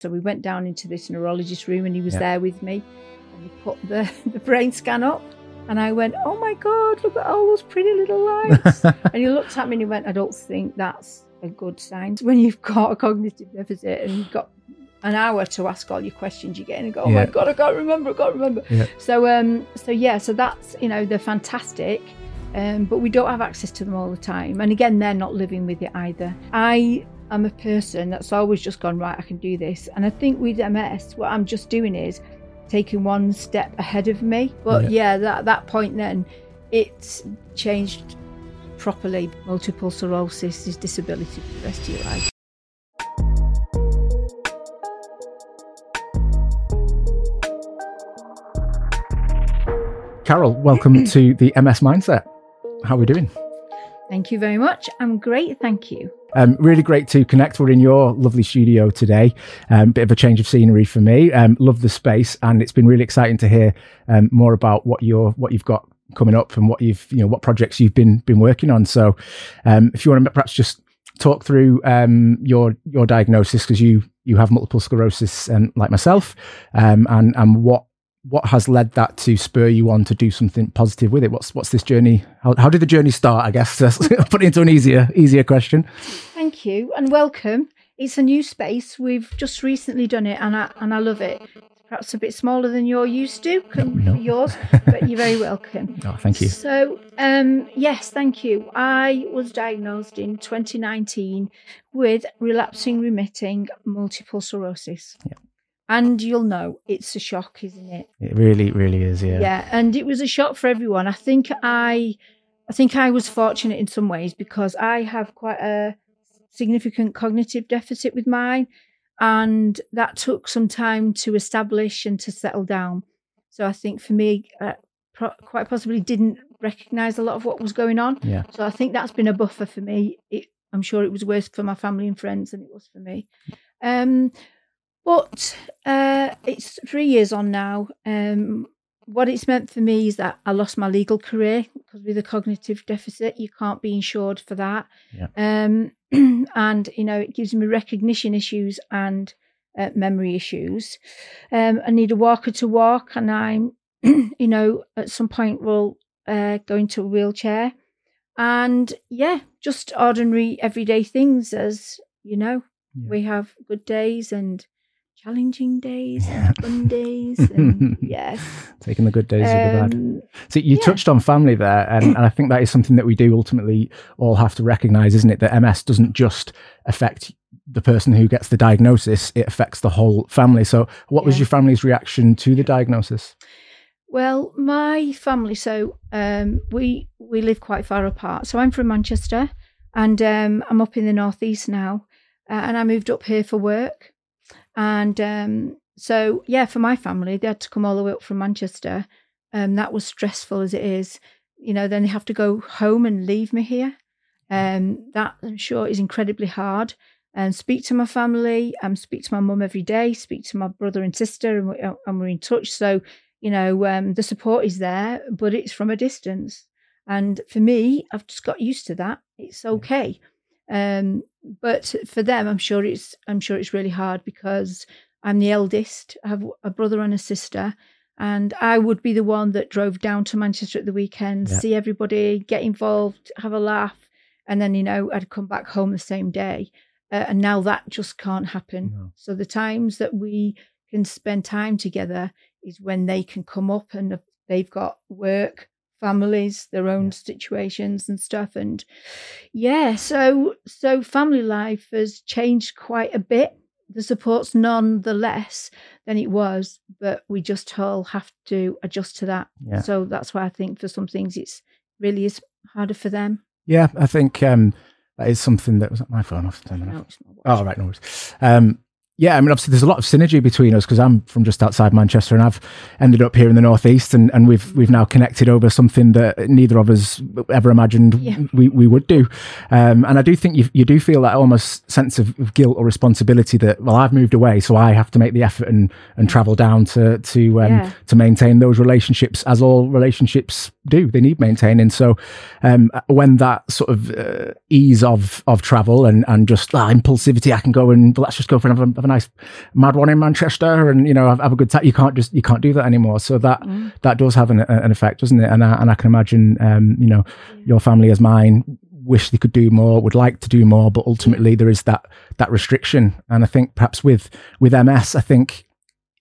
So we went down into this neurologist room and he was Yeah. there with me and he put the, the brain scan up and I went, Oh my God, look at all those pretty little lights. and he looked at me and he went, I don't think that's a good sign. When you've got a cognitive deficit and you've got an hour to ask all your questions, you get in and go, Oh Yeah. my God, I can't remember, I can't remember. Yeah. So um so yeah, so that's you know, they're fantastic. Um, but we don't have access to them all the time. And again, they're not living with it either. I am a person that's always just gone, right, I can do this. And I think with MS, what I'm just doing is taking one step ahead of me. But Yeah. yeah, that, that point then, it's changed properly. Multiple sclerosis is disability for the rest of your life. Carole, welcome to the MS Mindset. How are we doing? Thank you very much. I'm great, thank you. Um, really great to connect. We're in your lovely studio today. Um, bit of a change of scenery for me. Um, love the space, and it's been really exciting to hear um, more about what you're what you've got coming up and what you've you know what projects you've been been working on. So, um, if you want to perhaps just talk through um, your your diagnosis because you you have multiple sclerosis, um, like myself, and and what what has led that to spur you on to do something positive with it? What's what's this journey? How, how did the journey start? I guess put it into an easier easier question. Thank you and welcome. It's a new space. We've just recently done it and I and I love it. Perhaps a bit smaller than you're used to com- No. yours, but you're very welcome. Oh, thank you. So, um, yes, thank you. I was diagnosed in 2019 with relapsing remitting multiple sclerosis. Yeah. And you'll know it's a shock, isn't it? It really, really is. Yeah. yeah and it was a shock for everyone i think i i think i was fortunate in some ways because i have quite a significant cognitive deficit with mine and that took some time to establish and to settle down so i think for me uh, pro- quite possibly didn't recognize a lot of what was going on Yeah. so i think that's been a buffer for me it, i'm sure it was worse for my family and friends than it was for me um but uh, it's three years on now. Um, what it's meant for me is that I lost my legal career because with a cognitive deficit, you can't be insured for that. Yeah. Um, and, you know, it gives me recognition issues and uh, memory issues. Um, I need a walker to walk, and I'm, you know, at some point will uh, go into a wheelchair. And yeah, just ordinary everyday things as, you know, Yeah. we have good days and challenging days Yeah. and fun days and yes Taking the good days with the bad. um, So you yeah. touched on family there, and, and I think that is something that we do ultimately all have to recognise, isn't it? That MS doesn't just affect the person who gets the diagnosis; it affects the whole family. So, what was your family's reaction to the diagnosis? well my family so um we we live quite far apart so i'm from manchester and um i'm up in the northeast now uh, and i moved up here for work and um so yeah for my family they had to come all the way up from manchester. Um that was stressful as it is. You know then they have to go home and leave me here. Um that i'm sure is incredibly hard. And speak to my family um speak to my mum every day speak to my brother and sister and, we, and we're in touch. So you know um, the support is there but it's from a distance. And for me i've just got used to that. It's okay um, but for them i'm sure it's i'm sure it's really hard because i'm the eldest i have a brother and a sister and i would be the one that drove down to manchester at the weekend Yeah. see everybody get involved have a laugh and then you know i'd come back home the same day uh, and now that just can't happen No. so the times that we can spend time together is when they can come up and they've got work families their own Yeah. situations and stuff and yeah so so family life has changed quite a bit the support's none the less than it was but we just all have to adjust to that Yeah. so that's why i think for some things it's really is harder for them Yeah, I think um, that is something that was at my phone off. Turn that off. No, it's not Oh, right, no worries. Um, yeah, I mean, obviously, there's a lot of synergy between us because I'm from just outside Manchester, and I've ended up here in the northeast, and, and we've we've now connected over something that neither of us ever imagined Yeah. we, we would do. Um, and I do think you you do feel that almost sense of, guilt or responsibility that well, I've moved away, so I have to make the effort and and travel down to to um, Yeah. to maintain those relationships, as all relationships do. They need maintaining. So um, when that sort of uh, ease of of travel and and just ah, impulsivity, I can go and well, let's just go for another, a nice mad one in Manchester and you know have, have a good time. You can't just you can't do that anymore. So that Mm. that does have an, an effect, doesn't it? And I, and I can imagine, um, you know, your family as mine wish they could do more, would like to do more, but ultimately there is that that restriction. And I think perhaps with with MS, I think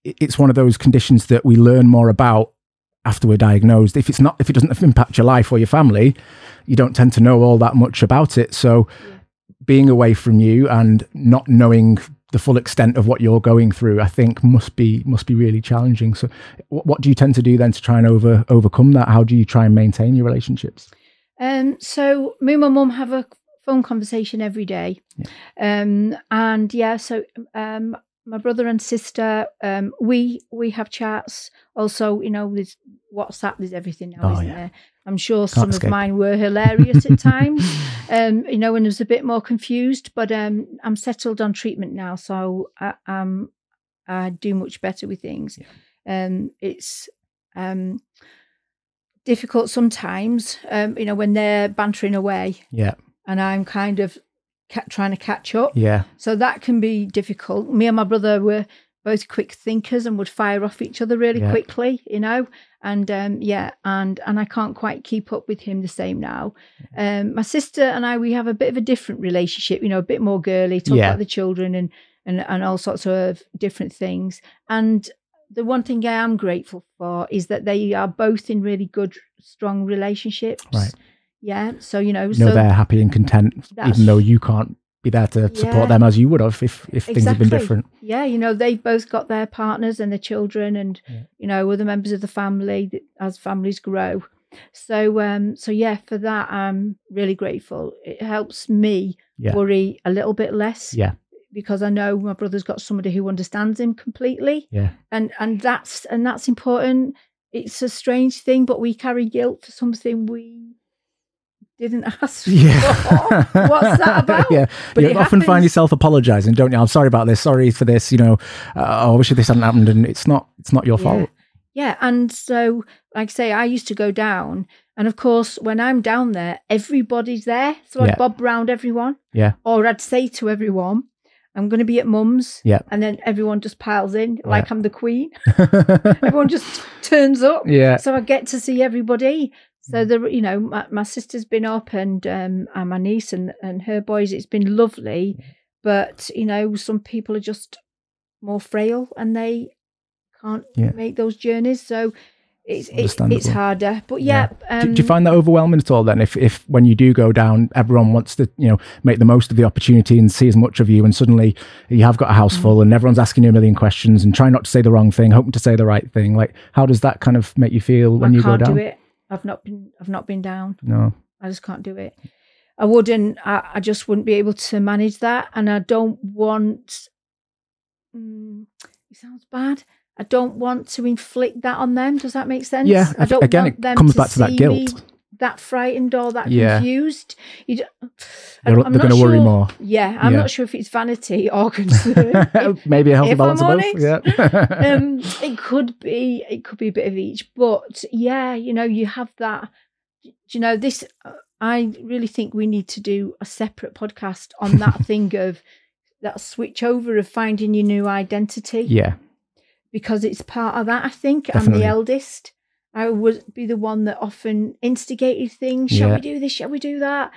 it's one of those conditions that we learn more about after we're diagnosed. If it's not, if it doesn't impact your life or your family, you don't tend to know all that much about it. So being away from you and not knowing the full extent of what you're going through, I think must be must be really challenging. So, what, what do you tend to do then to try and over overcome that? How do you try and maintain your relationships? Um, so me and my mum have a phone conversation every day. Um, and yeah, so um, my brother and sister, um, we we have chats. Also, you know, there's WhatsApp, there's everything now, Oh, isn't yeah. there? I'm sure some escape. of mine were hilarious at times. Um, you know, and I was a bit more confused, but um, I'm settled on treatment now, so I, um, I do much better with things. Um, it's um, difficult sometimes, um, you know, when they're bantering away Yeah, and I'm kind of ca- trying to catch up. yeah, So that can be difficult. Me and my brother were both quick thinkers and would fire off each other really Yeah. quickly, you know. And um, yeah, and and I can't quite keep up with him the same now. Um, my sister and I, we have a bit of a different relationship, you know, a bit more girly, talk Yeah. about the children and and and all sorts of different things. And the one thing I am grateful for is that they are both in really good, strong relationships. Right. Yeah. So you know, know so they're happy and content, even though you can't be there to support Yeah. them as you would have if if things had been different. yeah, you know, they've both got their partners and their children and, Yeah. you know, other members of the family as families grow. So, um, so yeah, for that, I'm really grateful. It helps me Yeah. worry a little bit less. Yeah. Because I know my brother's got somebody who understands him completely. Yeah. And and that's and that's important. It's a strange thing, but we carry guilt for something we didn't ask for. Yeah. What's that about? yeah. But you often find yourself apologizing, don't you? I'm sorry about this. Sorry for this. You know, uh, oh, I wish this hadn't happened. And it's not, it's not your Yeah. fault. Yeah, and so like I say, I used to go down, and of course, when I'm down there, everybody's there. So I'd Yeah. bob round everyone. Yeah. Or I'd say to everyone, "I'm going to be at Mum's." Yeah. And then everyone just piles in like Yeah. I'm the queen. everyone just turns up. yeah. So I get to see everybody. So the you know my, my sister's been up and um and my niece and and her boys. It's been lovely, but you know some people are just more frail and they can't Yeah. make those journeys. So it's it, it's harder. But Yeah. yeah, do, um, do you find that overwhelming at all then if, if when you do go down everyone wants to you know make the most of the opportunity and see as much of you and suddenly you have got a house full and everyone's asking you a million questions and trying not to say the wrong thing hoping to say the right thing like how does that kind of make you feel when I you go down do it. I've not been I've not been down. no I just can't do it. I wouldn't. I, I just wouldn't be able to manage that, and I don't want. Mm, it sounds bad. I don't want to inflict that on them. Does that make sense? Yeah, I don't again, want it comes to back to that guilt. me that frightened or that Yeah. confused. You they're, I'm they're not going to worry sure- more Yeah, I'm Yeah. not sure if it's vanity or concern. If- maybe a healthy balance of both yeah um, it could be it could be a bit of each, but yeah, you know, you have that. Do you know this? uh, I really think we need to do a separate podcast on that thing of that switch over of finding your new identity yeah because it's part of that. I think I'm the eldest. I would be the one that often instigated things. Shall Yeah. we do this? Shall we do that?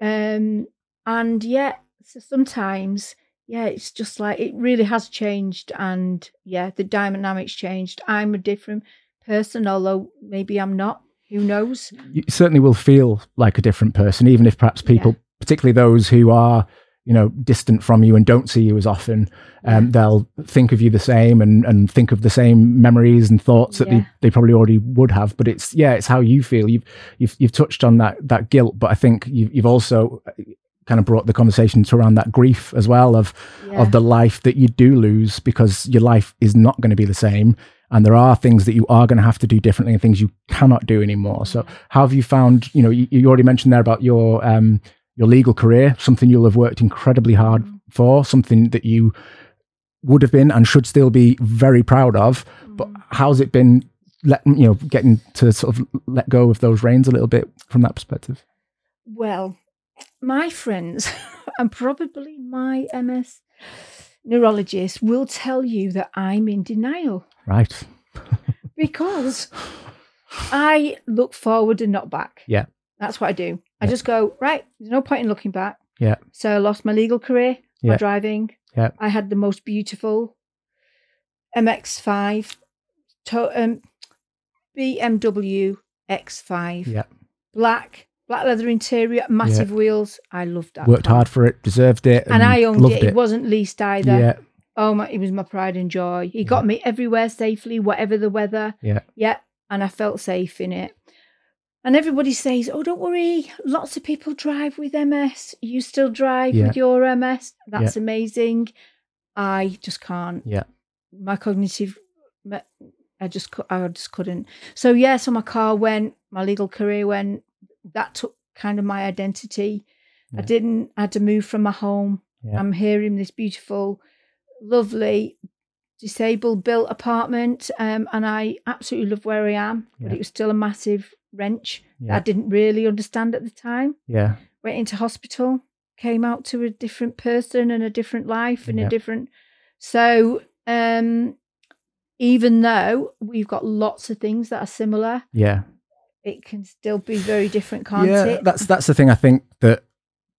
Um, and yeah, so sometimes, yeah, it's just like it really has changed, and yeah, the dynamics changed. I'm a different person, although maybe I'm not. Who knows? you certainly will feel like a different person, even if perhaps people, particularly those who are, you know, distant from you and don't see you as often, um, they'll think of you the same and, and think of the same memories and thoughts that Yeah. they, they probably already would have. But it's yeah, it's how you feel. You've you've you've touched on that that guilt, but I think you've you've also uh, kind of brought the conversation to around that grief as well of Yeah. of the life that you do lose because your life is not going to be the same and there are things that you are going to have to do differently and things you cannot do anymore so how have you found you know you, you already mentioned there about your um your legal career something you'll have worked incredibly hard Mm. for something that you would have been and should still be very proud of but Mm. how's it been let you know getting to sort of let go of those reins a little bit from that perspective Well, my friends, and probably my MS, neurologist will tell you that I'm in denial Right. because I look forward and not back. Yeah. That's what I do. I just go, right, there's no point in looking back. Yeah. So I lost my legal career, my Yeah. driving. Yeah. I had the most beautiful MX5, to, um, BMW X5, Yeah. black, black leather interior, massive wheels. I loved that. Worked car. hard for it, deserved it. And I owned loved it. it. wasn't leased either. Yeah. Oh my! It was my pride and joy. He got me everywhere safely, whatever the weather. Yeah. Yeah, and I felt safe in it. And everybody says, "Oh, don't worry. Lots of people drive with MS. You still drive Yeah. with your MS. That's amazing." I just can't. Yeah. My cognitive, I just, I just couldn't. So yeah, so my car went. My legal career went. That took kind of my identity. I didn't. I had to move from my home. Yeah. I'm here in this beautiful, lovely, disabled built apartment, um, and I absolutely love where I am. But it was still a massive wrench that I didn't really understand at the time. Yeah. Went into hospital, came out to a different person and a different life and Yeah. a different. So um, even though we've got lots of things that are similar, Yeah. it can still be very different, can't yeah, it? that's that's the thing I think that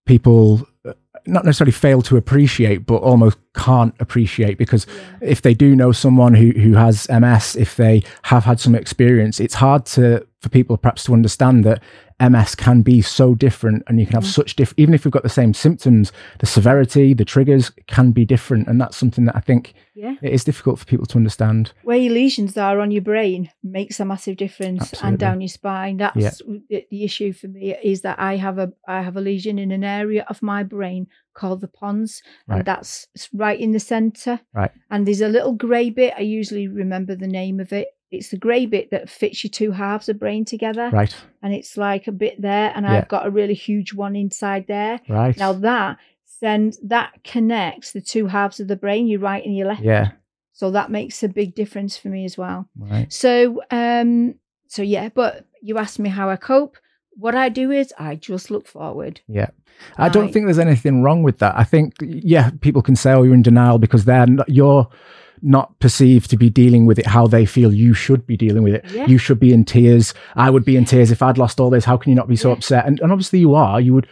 people uh, not necessarily fail to appreciate, but almost can't appreciate because if they do know someone who who has MS, if they have had some experience, it's hard to for people perhaps to understand that MS can be so different, and you can have Mhm. such different. Even if you've got the same symptoms, the severity, the triggers can be different, and that's something that I think yeah. it is difficult for people to understand. where your lesions are on your brain makes a massive difference Absolutely. and down your spine that's Yeah. the, the issue for me is that i have a i have a lesion in an area of my brain called the pons Right. and that's right in the center Right. and there's a little gray bit i usually remember the name of it it's the grey bit that fits your two halves of brain together Right, and it's like a bit there and Yeah. i've got a really huge one inside there right. now that send that connects the two halves of the brain your right and your left yeah, so that makes a big difference for me as well right. so um so yeah but you asked me how i cope what i do is i just look forward Yeah. I don't Right. think there's anything wrong with that. I think, yeah, people can say, oh, you're in denial because they're not, you're not perceived to be dealing with it how they feel you should be dealing with it. Yeah. You should be in tears. I would be in tears if I'd lost all this. How can you not be so Yeah. upset? And, and obviously you are. You would,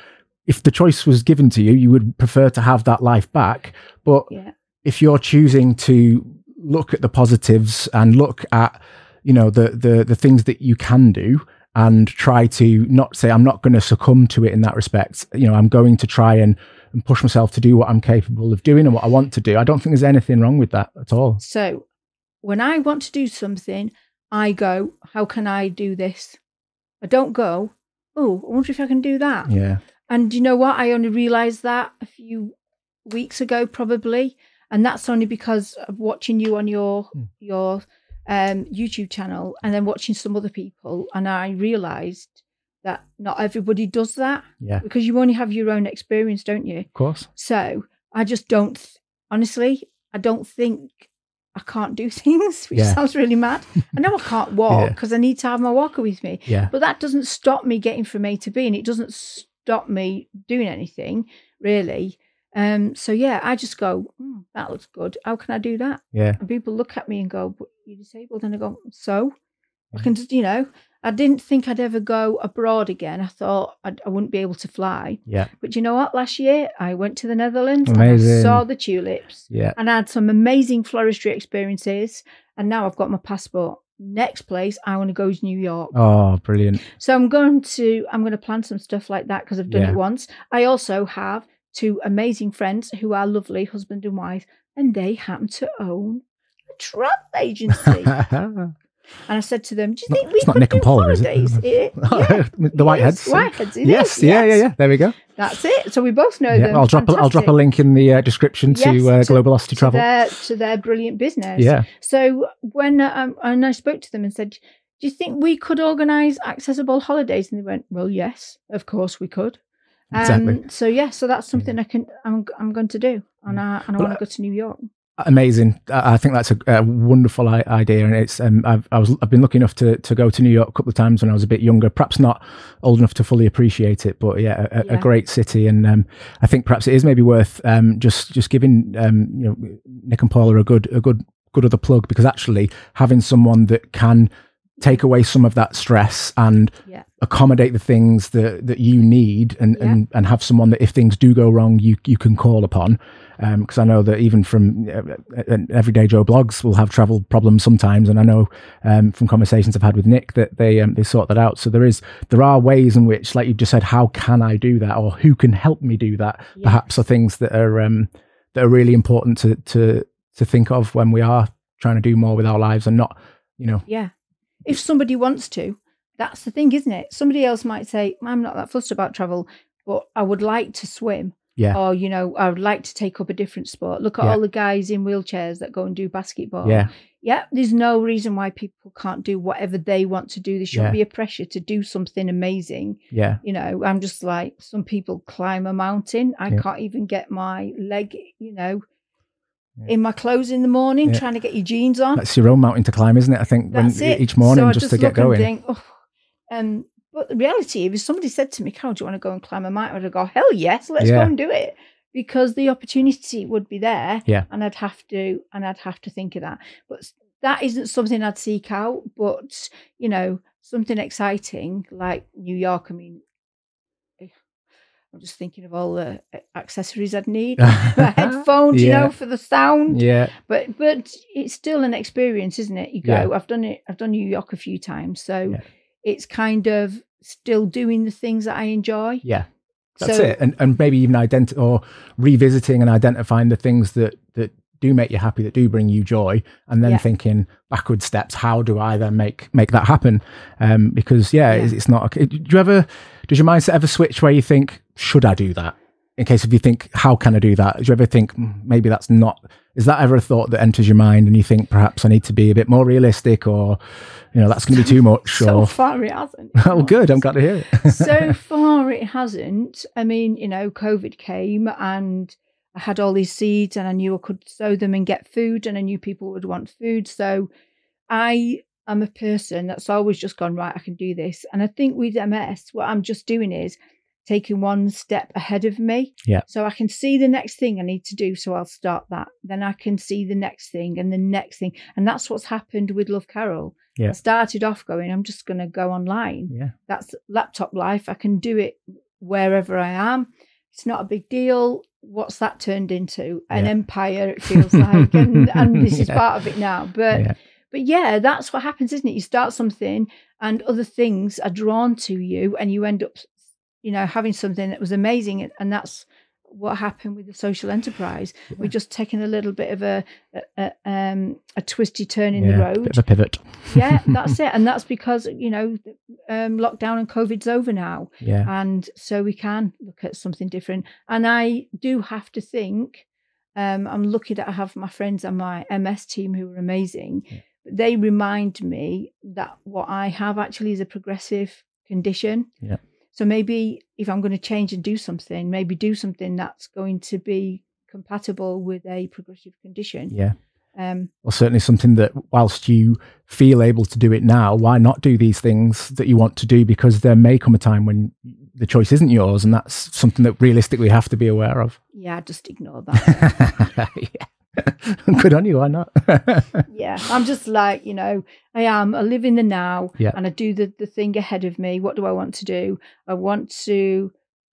if the choice was given to you, you would prefer to have that life back. But yeah if you're choosing to look at the positives and look at you know the the the things that you can do and try to not say i'm not going to succumb to it in that respect you know i'm going to try and, and push myself to do what i'm capable of doing and what i want to do. I don't think there's anything wrong with that at all. So when i want to do something i go how can i do this? I don't go oh i wonder if i can do that. Yeah. And you know what? I only realised that a few weeks ago, probably, and that's only because of watching you on your Hmm. your um, YouTube channel, and then watching some other people, and I realised that not everybody does that yeah because you only have your own experience, don't you? of course So I just don't. Th- honestly, I don't think I can't do things, which Yeah. sounds really mad. I know I can't walk Yeah. because I need to have my walker with me. yeah But that doesn't stop me getting from A to B, and it doesn't stop me doing anything really. Um, so yeah, I just go, "Hmm, that looks good. How can I do that? yeah And people look at me and go, but you're disabled, and I go, so I can just, you know, I didn't think I'd ever go abroad again. I thought I'd, I wouldn't be able to fly, yeah but you know what? Last year I went to the Netherlands Amazing. and I saw the tulips yeah and I had some amazing floristry experiences. And now I've got my passport. Next place I want to go is New York. oh brilliant So I'm going to I'm going to plan some stuff like that because I've done Yeah. it once. I also have two amazing friends who are lovely husband and wife, and they happen to own a travel agency. and I said to them, "Do you Not- think we it's not could Nick do and Paula, is it? holidays?" Yeah, the whiteheads yes, Whiteheads. it yes yeah yeah yeah there we go That's it. So we both know yeah, them. I'll drop a, I'll drop a link in the uh, description to, Yes, uh, to- Globalocity to Travel. their to their brilliant business. Yeah, So when um, and I spoke to them and said, "Do you think we could organise accessible holidays?" And they went, "Well, yes, of course we could." Exactly. Um, so yeah, so that's something I can I'm I'm going to do, and I and I Well, want to go to New York. Amazing. I think that's a, a wonderful I- idea, and it's. Um, I've I was I've been lucky enough to to go to New York a couple of times when I was a bit younger. Perhaps not old enough to fully appreciate it, but yeah, a, a- a great city, and um, I think perhaps it is maybe worth um, just just giving um, you know Nick and Paula a good a good good other plug because actually having someone that can take away some of that stress and Yeah. accommodate the things that that you need and Yeah. and, and have someone that if things do go wrong you you can call upon because I know that even from uh, uh, everyday Joe Bloggs will have travel problems sometimes and I know um, from conversations I've had with Nick that they um, they sort that out so there is there are ways in which like you just said how can I do that or who can help me do that Yes. perhaps are things that are um, that are really important to to to think of when we are trying to do more with our lives and not you know Yeah. If somebody wants to, that's the thing, isn't it? Somebody else might say, I'm not that fussed about travel, but I would like to swim. Yeah Or, you know, I would like to take up a different sport. Look at Yeah. all the guys in wheelchairs that go and do basketball. yeah Yeah. There's no reason why people can't do whatever they want to do. There shouldn't Yeah. be a pressure to do something amazing. yeah You know, I'm just like, some people climb a mountain. I Yeah. can't even get my leg, you know, in my clothes in the morning, trying to get your jeans on. that's your own mountain to climb isn't it I think when, That's it. each morning So I just, to get look and going think, oh. um, but the reality, if somebody said to me, "Carole, do you want to go and climb a mountain?" I'd go, "Hell yes, let's Yeah. go and do it," because the opportunity would be there. Yeah. and I'd have to, and I'd have to think of that. But that isn't something I'd seek out. But you know, something exciting like New York. I mean. eh, I'm just thinking of all the uh, accessories I'd need. Headphones, you know, for the sound yeah but but it's still an experience isn't it you go Yeah. i've done it i've done new york a few times so Yeah. It's kind of still doing the things that i enjoy yeah That's so it, and and maybe even ident or revisiting and identifying the things that that do make you happy, that do bring you joy, and then Yeah. thinking backward steps. How do I then make make that happen? Um, because yeah, Yeah. It's, it's not. okay. Do you ever does your mindset ever switch where you think, should I do that? In case if you think, how can I do that? Do you ever think "Mm, maybe that's not? Is that ever a thought that enters your mind, and you think perhaps I need to be a bit more realistic, or you know that's going to be too much? so or far it hasn't oh, good. I'm glad to hear it. so far it hasn't i mean you know covid came and i had all these seeds and i knew i could sow them and get food and i knew people would want food so i am a person that's always just gone right i can do this and i think with ms what i'm just doing is taking one step ahead of me Yeah. so i can see the next thing i need to do so i'll start that then i can see the next thing and the next thing and that's what's happened with love carole Yeah. i started off going i'm just going to go online yeah, that's laptop life. I can do it wherever I am. It's not a big deal. What's that turned into? An Yeah. empire, it feels like. and, and this is part of it now. But yeah, but yeah, that's what happens, isn't it? You start something and other things are drawn to you and you end up, you know, having something that was amazing. And- And that's what happened with the social enterprise. We're just taking a little bit of a, a, a, um, a twisty turn in the yeah, road Bit of a pivot. yeah, that's it. And that's because, you know, um, lockdown and COVID's over now. Yeah. And so we can look at something different. And I do have to think, um, I'm lucky that I have my friends on my MS team who are amazing. Yeah. They remind me that what I have actually is a progressive condition. Yeah. So maybe if I'm going to change and do something, maybe do something that's going to be compatible with a progressive condition. Yeah. Um, Well, certainly something that whilst you feel able to do it now, why not do these things that you want to do? Because there may come a time when the choice isn't yours, and that's something that realistically you have to be aware of. yeah, just ignore that. yeah. Good on you. Why not? yeah i'm just like you know i am i live in the now Yeah. and i do the, the thing ahead of me. What do i want to do? I want to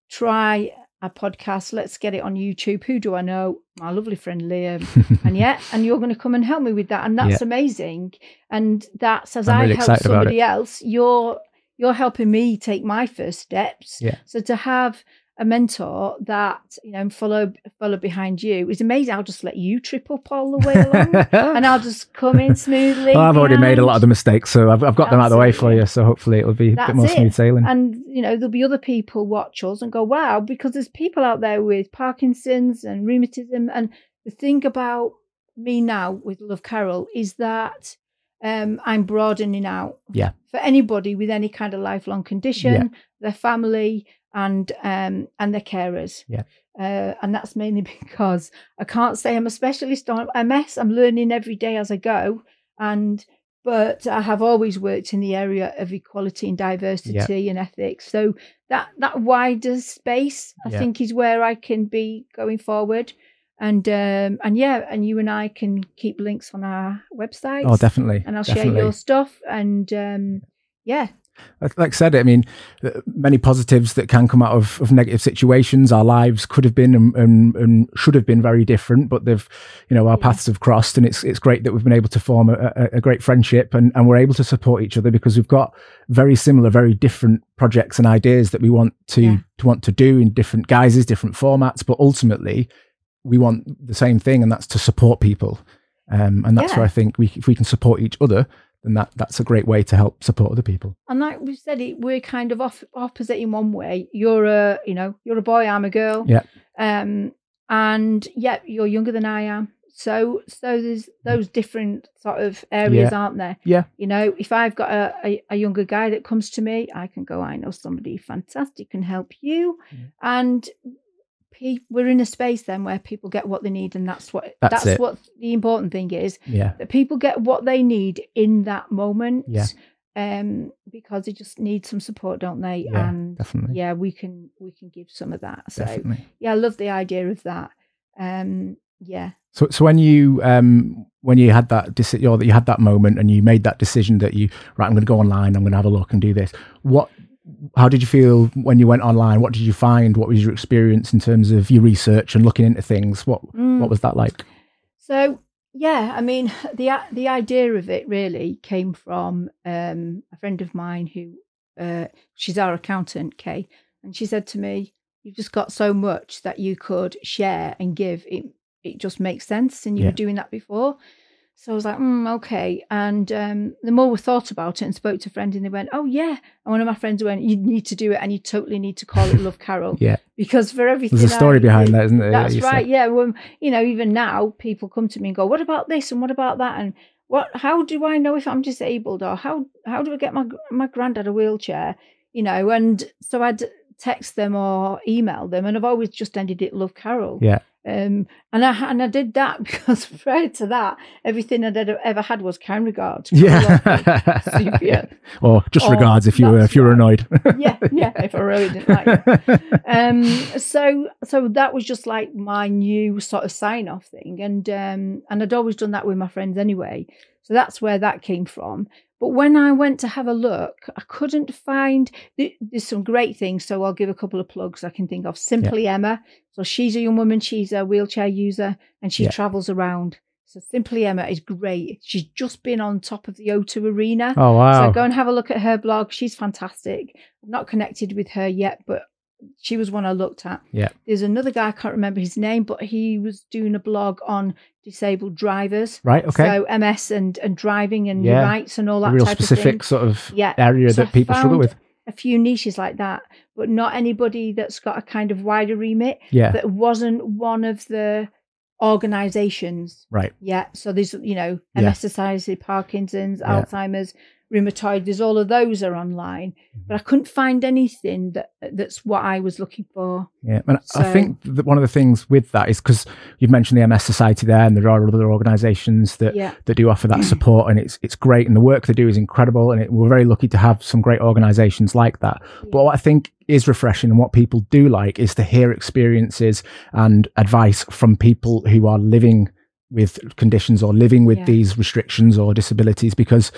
try a podcast. Let's get it on youtube. Who do i know? My lovely friend liam. And yeah and you're going to come and help me with that and that's amazing. And that's as I'm i really help somebody else you're you're helping me take my first steps. Yeah. so to have a mentor that you know follow follow behind you is amazing i'll just let you trip up all the way along and I'll just come in smoothly. well, I've already made a lot of the mistakes, so I've, I've got them out of the way for you. So hopefully it'll be a bit more smooth sailing. And you know, there'll be other people watch us and go, "Wow!" Because there's people out there with Parkinson's and rheumatism. And the thing about me now with Love Carole is that um, I'm broadening out. Yeah. For anybody with any kind of lifelong condition, their family, and um, and their carers. Yeah. Uh, and that's mainly because I can't say I'm a specialist on MS. I'm learning every day as I go, and but I have always worked in the area of equality and diversity and ethics. So that that wider space, I Yeah. think, is where I can be going forward. And um, and yeah, and you and I can keep links on our website. Oh, definitely. and I'll definitely. share your stuff. And um, yeah, like I said, I mean, uh, many positives that can come out of, of negative situations. Our lives could have been and, and, and should have been very different, but they've, you know, our paths have crossed, and it's it's great that we've been able to form a, a, a great friendship, and, and we're able to support each other because we've got very similar, very different projects and ideas that we want to Yeah. to want to do in different guises, different formats, but ultimately, we want the same thing, and that's to support people. Um, and that's Yeah. where I think we, if we can support each other, then that that's a great way to help support other people. and like we said, it we're kind of off opposite in one way. You're a you know you're a boy, I'm a girl. Yeah. Um, and yeah, you're younger than I am. So so there's those different sort of areas, aren't there? Yeah. You know, if I've got a, a, a younger guy that comes to me, I can go, I know somebody fantastic can help you. Mm. And pe- we're in a space then where people get what they need, and that's what That's it. what the important thing is Yeah. that people get what they need in that moment. Yeah. Um, because they just need some support, don't they? Yeah, and definitely. yeah, we can we can give some of that. So Definitely. yeah, I love the idea of that. Um, yeah. So, so when you um when you had that deci- or that you had that moment and you made that decision that you right, I'm going to go online, I'm going to have a look and do this. What, how did you feel when you went online? What did you find? What was your experience in terms of your research and looking into things? What Mm. what was that like? So yeah, I mean the the idea of it really came from um, a friend of mine who uh, she's our accountant, Kay, and she said to me, "You've just got so much that you could share and give. It it just makes sense, and you Yeah. were doing that before." So I was like, mm, okay. And um, the more we thought about it and spoke to friends, and they went, oh, yeah. And one of my friends went, you need to do it and you totally need to call it Love Carole. Yeah. Because for everything. There's a story I behind that, isn't there? That's You said. right. Yeah. Well, you know, even now people come to me and go, "What about this and what about that?" And what? How do I know if I'm disabled or how how do I get my my granddad a wheelchair? You know, and so I'd text them or email them, and I've always just ended it Love Carole. Yeah. Um, and I and I did that because prior to that, everything I'd ever, ever had was kind regards. Yeah. Sepia. or just Oh, regards if you were if you were annoyed. yeah, yeah. If I really didn't like you um so so that was just like my new sort of sign off thing and um and i'd always done that with my friends anyway so that's where that came from but when i went to have a look i couldn't find there's some great things so i'll give a couple of plugs i can think of simply emma so she's a young woman she's a wheelchair user and she Yeah. travels around so simply emma is great she's just been on top of the o2 arena oh wow. so go and have a look at her blog. She's fantastic. I'm not connected with her yet, but she was one I looked at. Yeah. There's another guy, I can't remember his name, but he was doing a blog on disabled drivers. right. Okay. So MS and, and driving and Yeah. rights and all a that real type specific of thing. sort of Yeah. area So that I people struggle with. A few niches like that, but not anybody that's got a kind of wider remit Yeah. that wasn't one of the organizations right. yeah. So there's, you know, Yeah. MS Society, Parkinson's, Yeah. Alzheimer's, rheumatoid. There's all of those are online, Mm-hmm. but I couldn't find anything that that's what I was looking for. Yeah, and I think that one of the things with that is because you've mentioned the MS Society there, and there are other organisations that Yeah. that do offer that support, and it's it's great, and the work they do is incredible, and it, we're very lucky to have some great organisations like that. But what I think is refreshing, and what people do like, is to hear experiences and advice from people who are living with conditions or living with Yeah. these restrictions or disabilities, because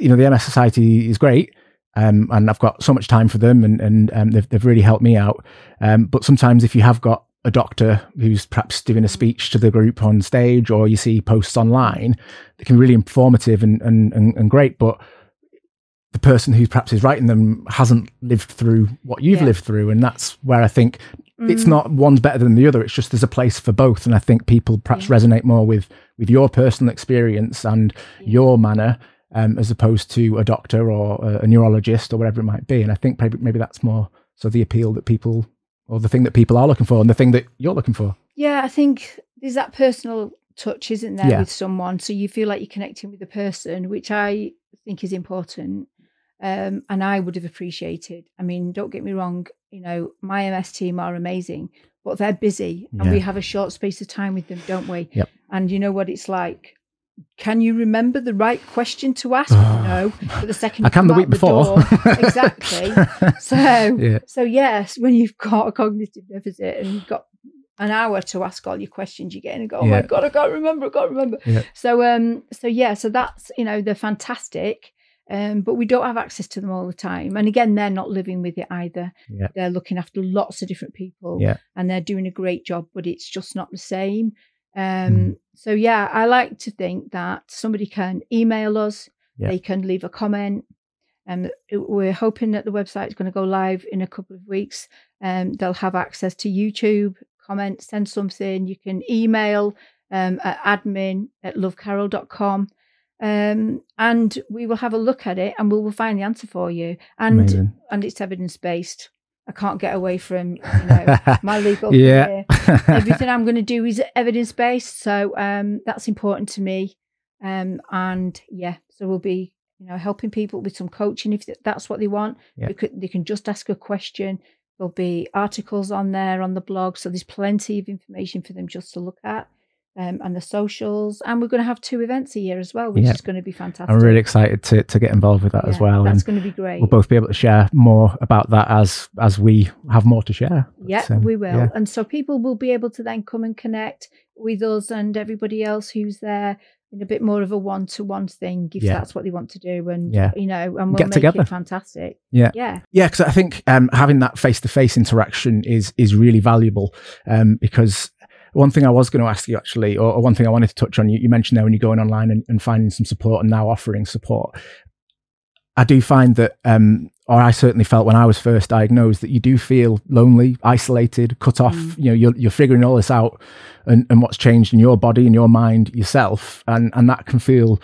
you know the MS Society is great. Um, and I've got so much time for them, and and um, they've they've really helped me out. Um, but sometimes if you have got a doctor who's perhaps doing a speech to the group on stage, or you see posts online, they can be really informative and and and, and great. But the person who perhaps is writing them hasn't lived through what you've Yeah. lived through, and that's where I think it's Mm. not one's better than the other. It's just there's a place for both, and I think people perhaps Yeah. resonate more with with your personal experience and Yeah. your manner um, as opposed to a doctor or a, neurologist or whatever it might be. And I think maybe maybe that's more so the appeal that people or the thing that people are looking for and the thing that you're looking for. Yeah, I think there's that personal touch, isn't there, Yeah. with someone? So you feel like you're connecting with the person, which I think is important. Um, and I would have appreciated. I mean, don't get me wrong, you know, my MS team are amazing, but they're busy and Yeah. we have a short space of time with them, don't we? Yep. And you know what it's like. Can you remember the right question to ask? Oh. no, but the second I can come the week before. door- exactly. So, Yeah. so yes, when you've got a cognitive deficit and you've got an hour to ask all your questions, you get in and go, "Oh my god, I can't remember, I can't remember." Yeah. So, um, so yeah, so that's you know they're fantastic, um, but we don't have access to them all the time. And again, they're not living with it either. Yeah. They're looking after lots of different people, Yeah. and they're doing a great job, but it's just not the same. Um, Mm. So yeah, I like to think that somebody can email us, Yeah. they can leave a comment. Um, we're hoping that the website is going to go live in a couple of weeks. Um, they'll have access to YouTube, comment, send something. You can email um, at admin at lovecarol.com. Um, and we will have a look at it and we will find the answer for you. And Amazing. and it's evidence based. I can't get away from you know my legal Yeah. everything I'm going to do is evidence based. So um, that's important to me. Um, and yeah, so we'll be, you know, helping people with some coaching if that's what they want. Yeah. They, could, they can just ask a question. There'll be articles on there on the blog. So there's plenty of information for them just to look at. Um, and the socials. And we're going to have two events a year as well, which Yeah. is going to be fantastic. I'm really excited to, to get involved with that as well. That's And going to be great. we'll both be able to share more about that as as we have more to share. Yeah, um, we will. yeah. And so people will be able to then come and connect with us and everybody else who's there in a bit more of a one to one thing if Yeah. that's what they want to do. And, Yeah. you know, and we'll Get make together. it fantastic. Yeah. Yeah. Yeah, because I think um, having that face to face interaction is is really valuable. Um, because one thing I was going to ask you actually, or, or one thing I wanted to touch on, you, you mentioned there when you're going online and, and finding some support and now offering support. I do find that, um, or I certainly felt when I was first diagnosed, that you do feel lonely, isolated, cut off. Mm. You know, you're you're figuring all this out, and, and what's changed in your body and your mind yourself, and and that can feel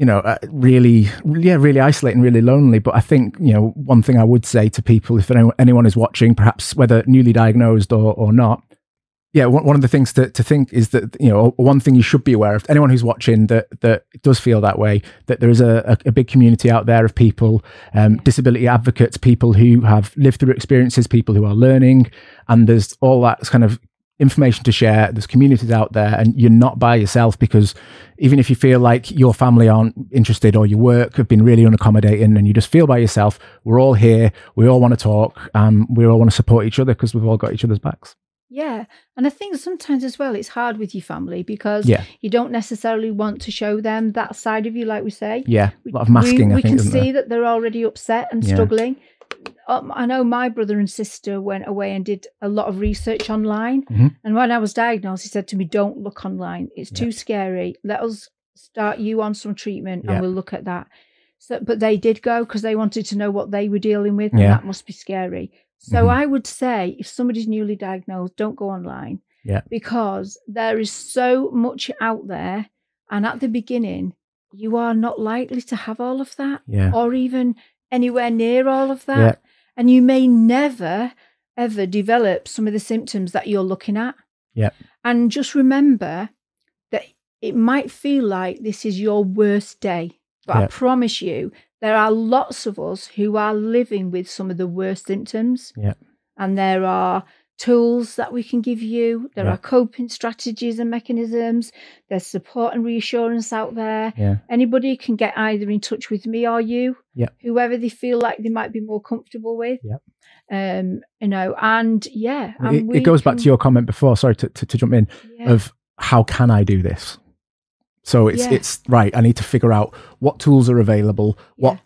you know, uh, really, yeah, really isolating, really lonely. But I think, you know, one thing I would say to people, if anyone, anyone is watching, perhaps whether newly diagnosed or, or not, yeah, one, of the things to, to think is that, you know, one thing you should be aware of, anyone who's watching that, that does feel that way, that there is a, a, big community out there of people, um, disability advocates, people who have lived through experiences, people who are learning, and there's all that kind of information to share. There's communities out there, and you're not by yourself because even if you feel like your family aren't interested or your work have been really unaccommodating and you just feel by yourself, we're all here. We all want to talk. Um, we all want to support each other because we've all got each other's backs. Yeah. And I think sometimes as well, it's hard with your family because Yeah. you don't necessarily want to show them that side of you, like we say. Yeah. A lot of masking, We, I we think, can see there? that they're already upset and Yeah. struggling. Um, I know my brother and sister went away and did a lot of research online. Mhm. And when I was diagnosed, he said to me, Don't look online. It's too scary. Let us start you on some treatment Yeah. and we'll look at that. So, but they did go because they wanted to know what they were dealing with, and that must be scary. So Mhm. I would say if somebody's newly diagnosed, don't go online. Yeah. Because there is so much out there. And at the beginning, you are not likely to have all of that Yeah. or even anywhere near all of that. Yeah. And you may never, ever develop some of the symptoms that you're looking at. Yeah. And just remember that it might feel like this is your worst day. But I promise you, there are lots of us who are living with some of the worst symptoms. Yeah. And there are tools that we can give you. There Yeah. are coping strategies and mechanisms. There's support and reassurance out there. Yeah. Anybody can get either in touch with me or you, Yeah. whoever they feel like they might be more comfortable with. Yeah. Um, you know, and yeah, and It, it goes back to your comment before, sorry to, to, to jump in, of how can I do this? So it's Yeah. it's right. I need to figure out what tools are available, what yeah,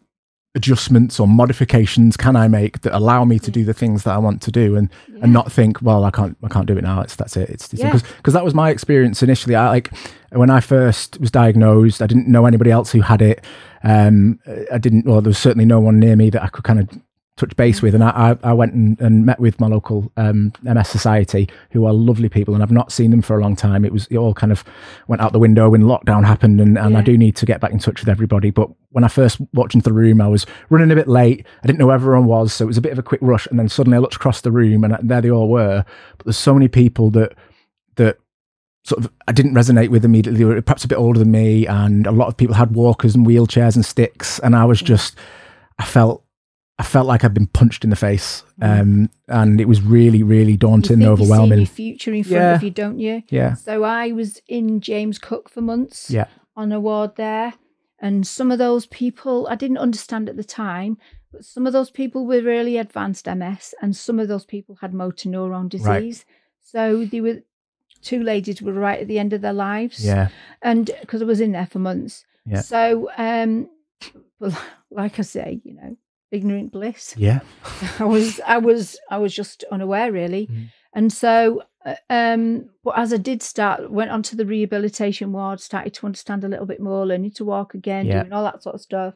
adjustments or modifications can I make that allow me to do the things that I want to do, and yeah. and not think, well, I can't I can't do it now. It's that's it. It's because because that was my experience initially. I like when I first was diagnosed, I didn't know anybody else who had it. Um, I didn't. Well, there was certainly no one near me that I could kind of touch base with, and I I, went and, and met with my local um, MS Society, who are lovely people, and I've not seen them for a long time. It was it all kind of went out the window when lockdown happened, and, and I do need to get back in touch with everybody. But when I first walked into the room, I was running a bit late. I didn't know where everyone was, so it was a bit of a quick rush. And then suddenly I looked across the room, and there they all were. But there's so many people that that sort of I didn't resonate with immediately. They were perhaps a bit older than me, and a lot of people had walkers and wheelchairs and sticks, and I was just. I felt I felt like I'd been punched in the face, Mm. um, and it was really, really daunting, and you see overwhelming. your future in front Yeah. of you, don't you? yeah, So I was in James Cook for months Yeah. on a ward there. And some of those people, I didn't understand at the time, but some of those people were really advanced MS and some of those people had motor neuron disease. Right. So they were, two ladies were right at the end of their lives. yeah, And because I was in there for months. Yeah. So, um, well, like I say, you know, ignorant bliss. yeah, I was I was I was just unaware really, Mm. and so uh, um, but as I did start, went onto the rehabilitation ward, started to understand a little bit more, learning to walk again, Yeah. doing all that sort of stuff,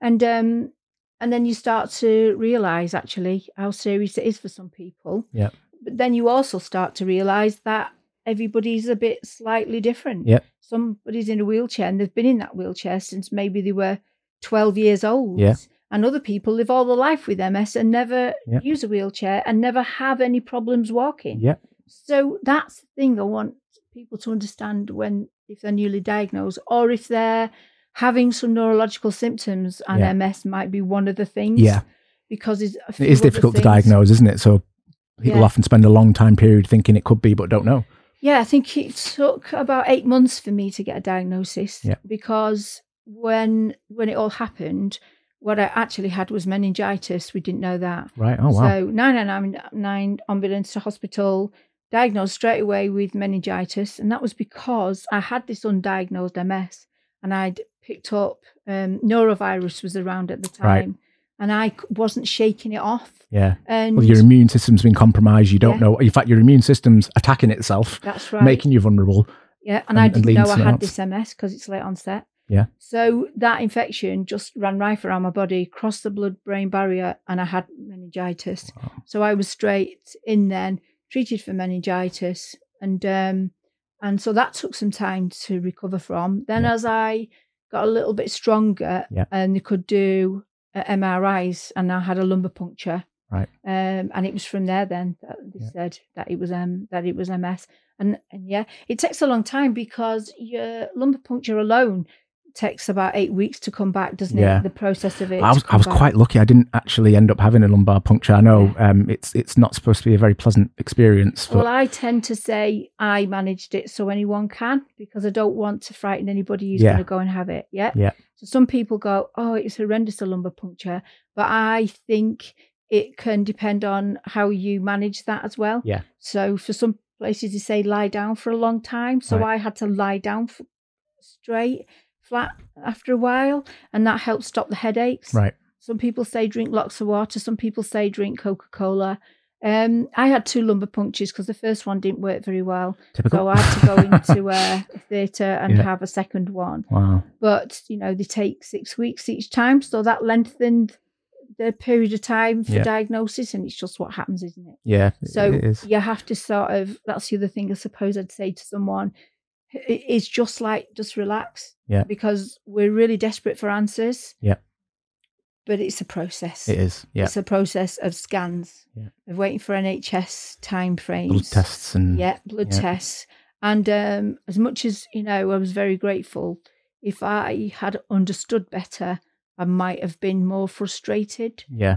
and um, and then you start to realize actually how serious it is for some people. Yeah. But then you also start to realize that everybody's a bit slightly different. Yeah. Somebody's in a wheelchair and they've been in that wheelchair since maybe they were 12 years old. Yeah. And other people live all their life with MS and never Yeah. use a wheelchair and never have any problems walking. yeah, So that's the thing I want people to understand when if they're newly diagnosed or if they're having some neurological symptoms and Yeah. MS might be one of the things. yeah. Because it's It is difficult to diagnose, isn't it? So people Yeah. often spend a long time period thinking it could be, but don't know. Yeah, I think it took about eight months for me to get a diagnosis Yeah. because when when it all happened, what I actually had was meningitis. We didn't know that. Right? Oh wow. So nine nine nine nine ambulance to hospital, diagnosed straight away with meningitis, and that was because I had this undiagnosed MS, and I'd picked up um, norovirus was around at the Right. time, and I wasn't shaking it off. yeah. And Well, your immune system's been compromised. You don't Yeah. know. In fact, your immune system's attacking itself, that's right. making you vulnerable. Yeah, and- and, I didn't know I had this MS because it's late onset. Yeah. So that infection just ran right around my body, crossed the blood-brain barrier, and I had meningitis. Wow. So I was straight in then, treated for meningitis, and um, and so that took some time to recover from. Then Yeah. as I got a little bit stronger, Yeah. and they could do uh, MRIs, and I had a lumbar puncture. Right. Um, and it was from there then that they Yeah. said that it was um that it was MS. And and yeah, it takes a long time because your lumbar puncture alone takes about eight weeks to come back, doesn't Yeah. it? The process of it. I was I was back. quite lucky. I didn't actually end up having a lumbar puncture. I know um, it's it's not supposed to be a very pleasant experience. But Well, I tend to say I managed it so anyone can because I don't want to frighten anybody who's Yeah. going to go and have it. Yeah. Yeah. So some people go, oh, it's horrendous a lumbar puncture, but I think it can depend on how you manage that as well. Yeah. So for some places, they say lie down for a long time. So Right. I had to lie down f- straight, flat after a while, and that helps stop the headaches. right, Some people say drink lots of water. Some people say drink Coca Cola. Um, I had two lumbar punctures because the first one didn't work very well, typical. so I had to go into a theatre and Yeah. have a second one. wow. But you know, they take six weeks each time, so that lengthened the period of time for Yeah. diagnosis, and it's just what happens, isn't it? Yeah. So it you have to sort of. That's the other thing I suppose I'd say to someone. It- It's just like just relax. Yeah. Because we're really desperate for answers. Yeah. But it's a process. It is. Yeah. It's a process of scans, Yeah. of waiting for NHS time frames. Blood tests and Yeah, blood yeah. tests. And um, as much as, you know, I was very grateful, if I had understood better, I might have been more frustrated. yeah.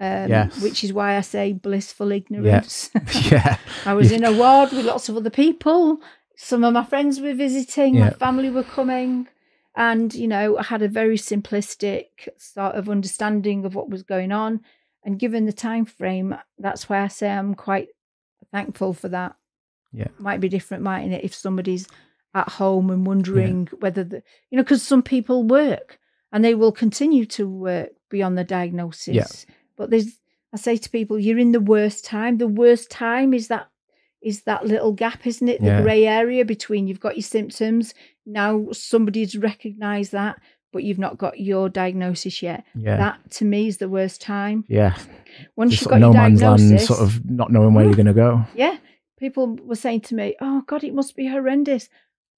Um, Yes. Which is why I say blissful ignorance. yeah. I was in a ward with lots of other people. Some of my friends were visiting, my family were coming. And, you know, I had a very simplistic sort of understanding of what was going on. And given the time frame, that's why I say I'm quite thankful for that. Yeah. Might be different, mightn't it, if somebody's at home and wondering whether the, you know, because some people work and they will continue to work beyond the diagnosis. Yeah. But there's, I say to people, you're in the worst time. The worst time is that is that little gap, isn't it? The Yeah. grey area between you've got your symptoms. Now somebody's recognised that, but you've not got your diagnosis yet. Yeah. That to me is the worst time. yeah. Once Just you've got of your no man's diagnosis, land, sort of not knowing where you're going to go. yeah, people were saying to me, "Oh God, it must be horrendous."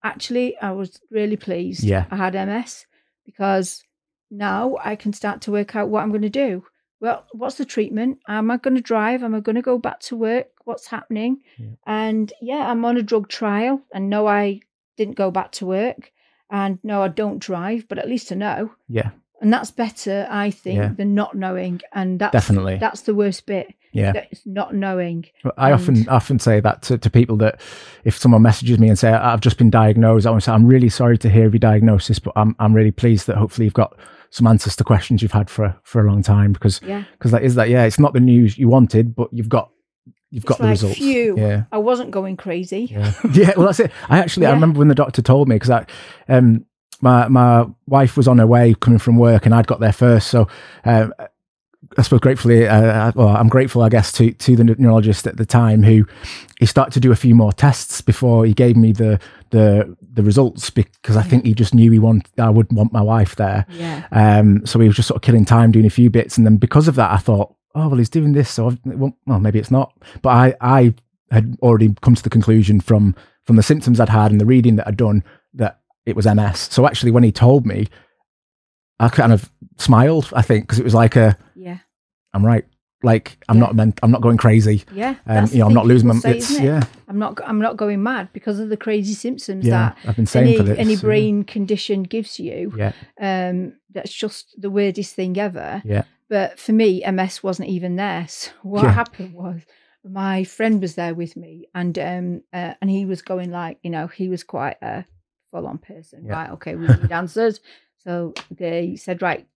Actually, I was really pleased. Yeah. I had MS because now I can start to work out what I'm going to do. Well, what's the treatment? Am I going to drive? Am I going to go back to work? What's happening? Yeah. And yeah, I'm on a drug trial, and no, I didn't go back to work, and no, I don't drive, but at least I know. Yeah. and that's better, I think, Yeah. than not knowing. And that's Definitely. that's the worst bit. Yeah. That's not knowing. I often And- often say that to, to people that if someone messages me and say I've just been diagnosed, I want to say I'm really sorry to hear of your diagnosis, but I'm I'm really pleased that hopefully you've got some answers to questions you've had for for a long time because Yeah. because that is that yeah it's not the news you wanted, but you've got you've got It's the like, results. phew. Yeah. I wasn't going crazy. Yeah. yeah. Well, that's it. I actually, I remember when the doctor told me because I, um, my my wife was on her way coming from work and I'd got there first. So, um, I suppose gratefully, uh, well, I'm grateful, I guess, to to the neurologist at the time who he started to do a few more tests before he gave me the the the results because I think he just knew he want I would want my wife there. Yeah. Um, so he was just sort of killing time doing a few bits, and then because of that, I thought, oh well, he's doing this, so I've, well, maybe it's not. But I, I had already come to the conclusion from from the symptoms I'd had and the reading that I'd done that it was MS. So actually, when he told me, I kind of smiled. I think because it was like a, Yeah. I'm right. Like I'm Yeah. not meant. I'm not going crazy. Yeah. Um, you know, I'm not losing my. say, It's it? yeah, I'm not. I'm not going mad because of the crazy symptoms yeah. that I've been saying any this. any yeah. brain condition gives you. Yeah, Um, that's just the weirdest thing ever. yeah, But for me, MS wasn't even there. So what Yeah. happened was my friend was there with me, and um, uh, and he was going like, you know, he was quite a full on person. Yeah. Right? Okay, we need answers. So they said, right,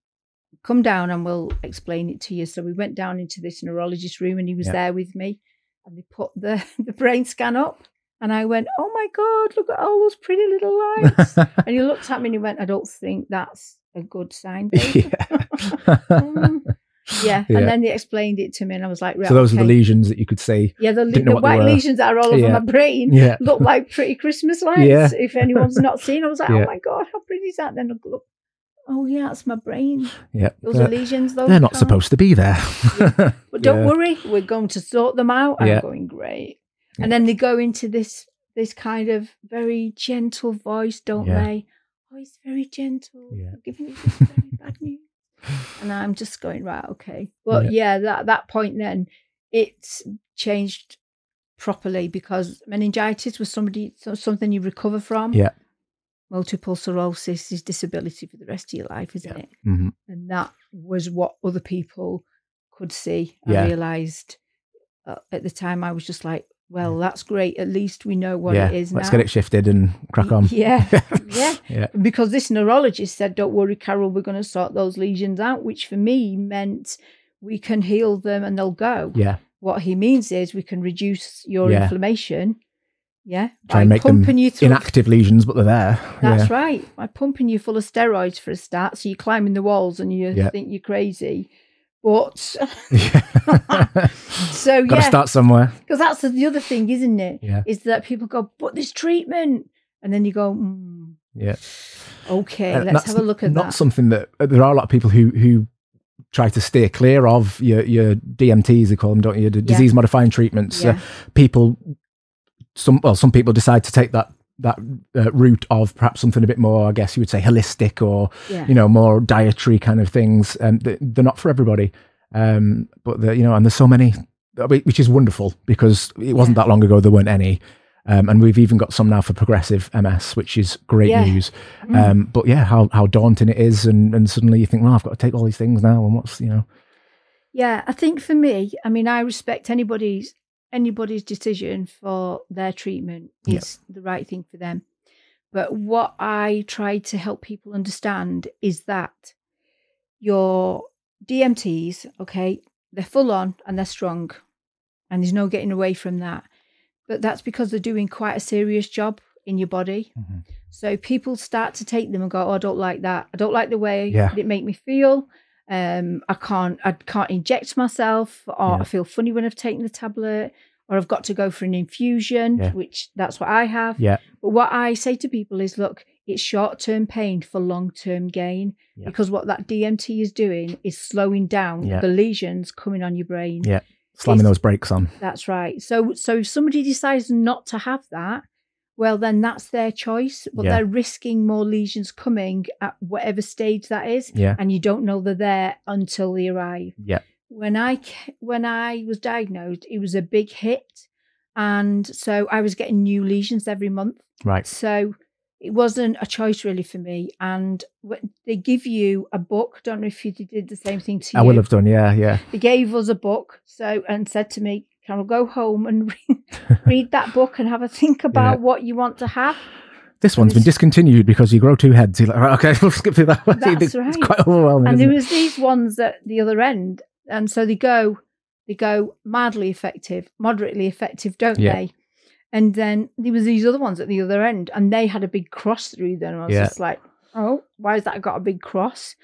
come down and we'll explain it to you. So we went down into this neurologist room, and he was Yeah. there with me, and they put the the brain scan up, and I went, oh my god, look at all those pretty little lights. and he looked at me and he went, I don't think that's a good sign. babe." Mm. yeah. Yeah. And then they explained it to me, and I was like, right, so those are the lesions that you could see. Yeah, the, the white lesions that are all over Yeah. my brain Yeah, look like pretty Christmas lights. Yeah. If anyone's not seen, I was like, Yeah. oh my god, how pretty is that? Then I look, oh yeah, that's my brain. yeah. Those They're- lesions, though. They're not supposed to be there. But don't Yeah. worry, we're going to sort them out. I'm going great. And then they go into this this kind of very gentle voice, don't Yeah. they? Oh, he's very gentle. Yeah. Giving you this very bad news. And I'm just going right, okay. But yeah, that that point then it's changed properly because meningitis was somebody so- something you recover from. Yeah. Multiple sclerosis is disability for the rest of your life, isn't Yeah. it? Mhm. and that was what other people could see. Yeah. I realized uh, at the time I was just like, well, that's great. At least we know what yeah, it is let's now. get it shifted and crack on. Yeah, yeah. yeah, Because this neurologist said, "Don't worry, Carole, we're going to sort those lesions out," which for me meant we can heal them and they'll go. yeah. What he means is we can reduce your Yeah. inflammation. Yeah, Try and make them pumping you through Inactive lesions, but they're there. That's yeah. right. By pumping you full of steroids for a start, so you're climbing the walls and you Yeah. think you're crazy. But yeah. so Got to yeah, start somewhere. because that's the other thing, isn't it? Yeah, Is that people go, but this treatment, and then you go, mm, yeah. okay, let's have a look at not that. Not something that uh, there are a lot of people who who try to steer clear of your your DMTs, they call them, don't you? The Yeah. disease modifying treatments. yeah, Uh, people, some well, some people decide to take that that uh, route of perhaps something a bit more, I guess you would say, holistic or yeah, you know more dietary kind of things. Um, they, they're not for everybody. Um, but you know, and there's so many, which is wonderful because it wasn't Yeah. that long ago there weren't any. Um, and we've even got some now for progressive MS, which is great Yeah. news. Mm. Um, but yeah, how how daunting it is, and and suddenly you think, well, I've got to take all these things now, and what's you know, yeah. I think for me, I mean, I respect anybody's anybody's decision for their treatment Yeah. is the right thing for them. But what I try to help people understand is that your DMTs, okay, they're full on and they're strong, and there's no getting away from that. But that's because they're doing quite a serious job in your body. Mhm. So people start to take them and go, "Oh, I don't like that. I don't like the way Yeah. it make me feel. Um, I can't, I can't inject myself, or Yeah. I feel funny when I've taken the tablet, or I've got to go for an infusion, Yeah. which that's what I have. yeah, But what I say to people is, look, it's short term pain for long term gain Yeah. because what that DMT is doing is slowing down the lesions coming on your brain. Yeah. slamming It's- those brakes on. That's right. So so if somebody decides not to have that, well then that's their choice, but Yeah. they're risking more lesions coming at whatever stage that is, Yeah, and you don't know they're there until they arrive. yeah, When I when I was diagnosed, it was a big hit, and so I was getting new lesions every month. right. So it wasn't a choice really for me. And they give you a book. Don't know if you did the same thing to I you. I will have done. Yeah, yeah. They gave us a book, so and said to me, "Can I go home and read, read that book and have a think about what you want to have?" This one's been discontinued because you grow two heads. You're like, okay, we'll skip through that one. That's it's right. quite overwhelming. and there it? was these ones at the other end, and so they go, they go mildly effective, moderately effective, don't Yeah. they? And then there was these other ones at the other end, and they had a big cross through them. I was Yeah. just like, oh, why has that got a big cross?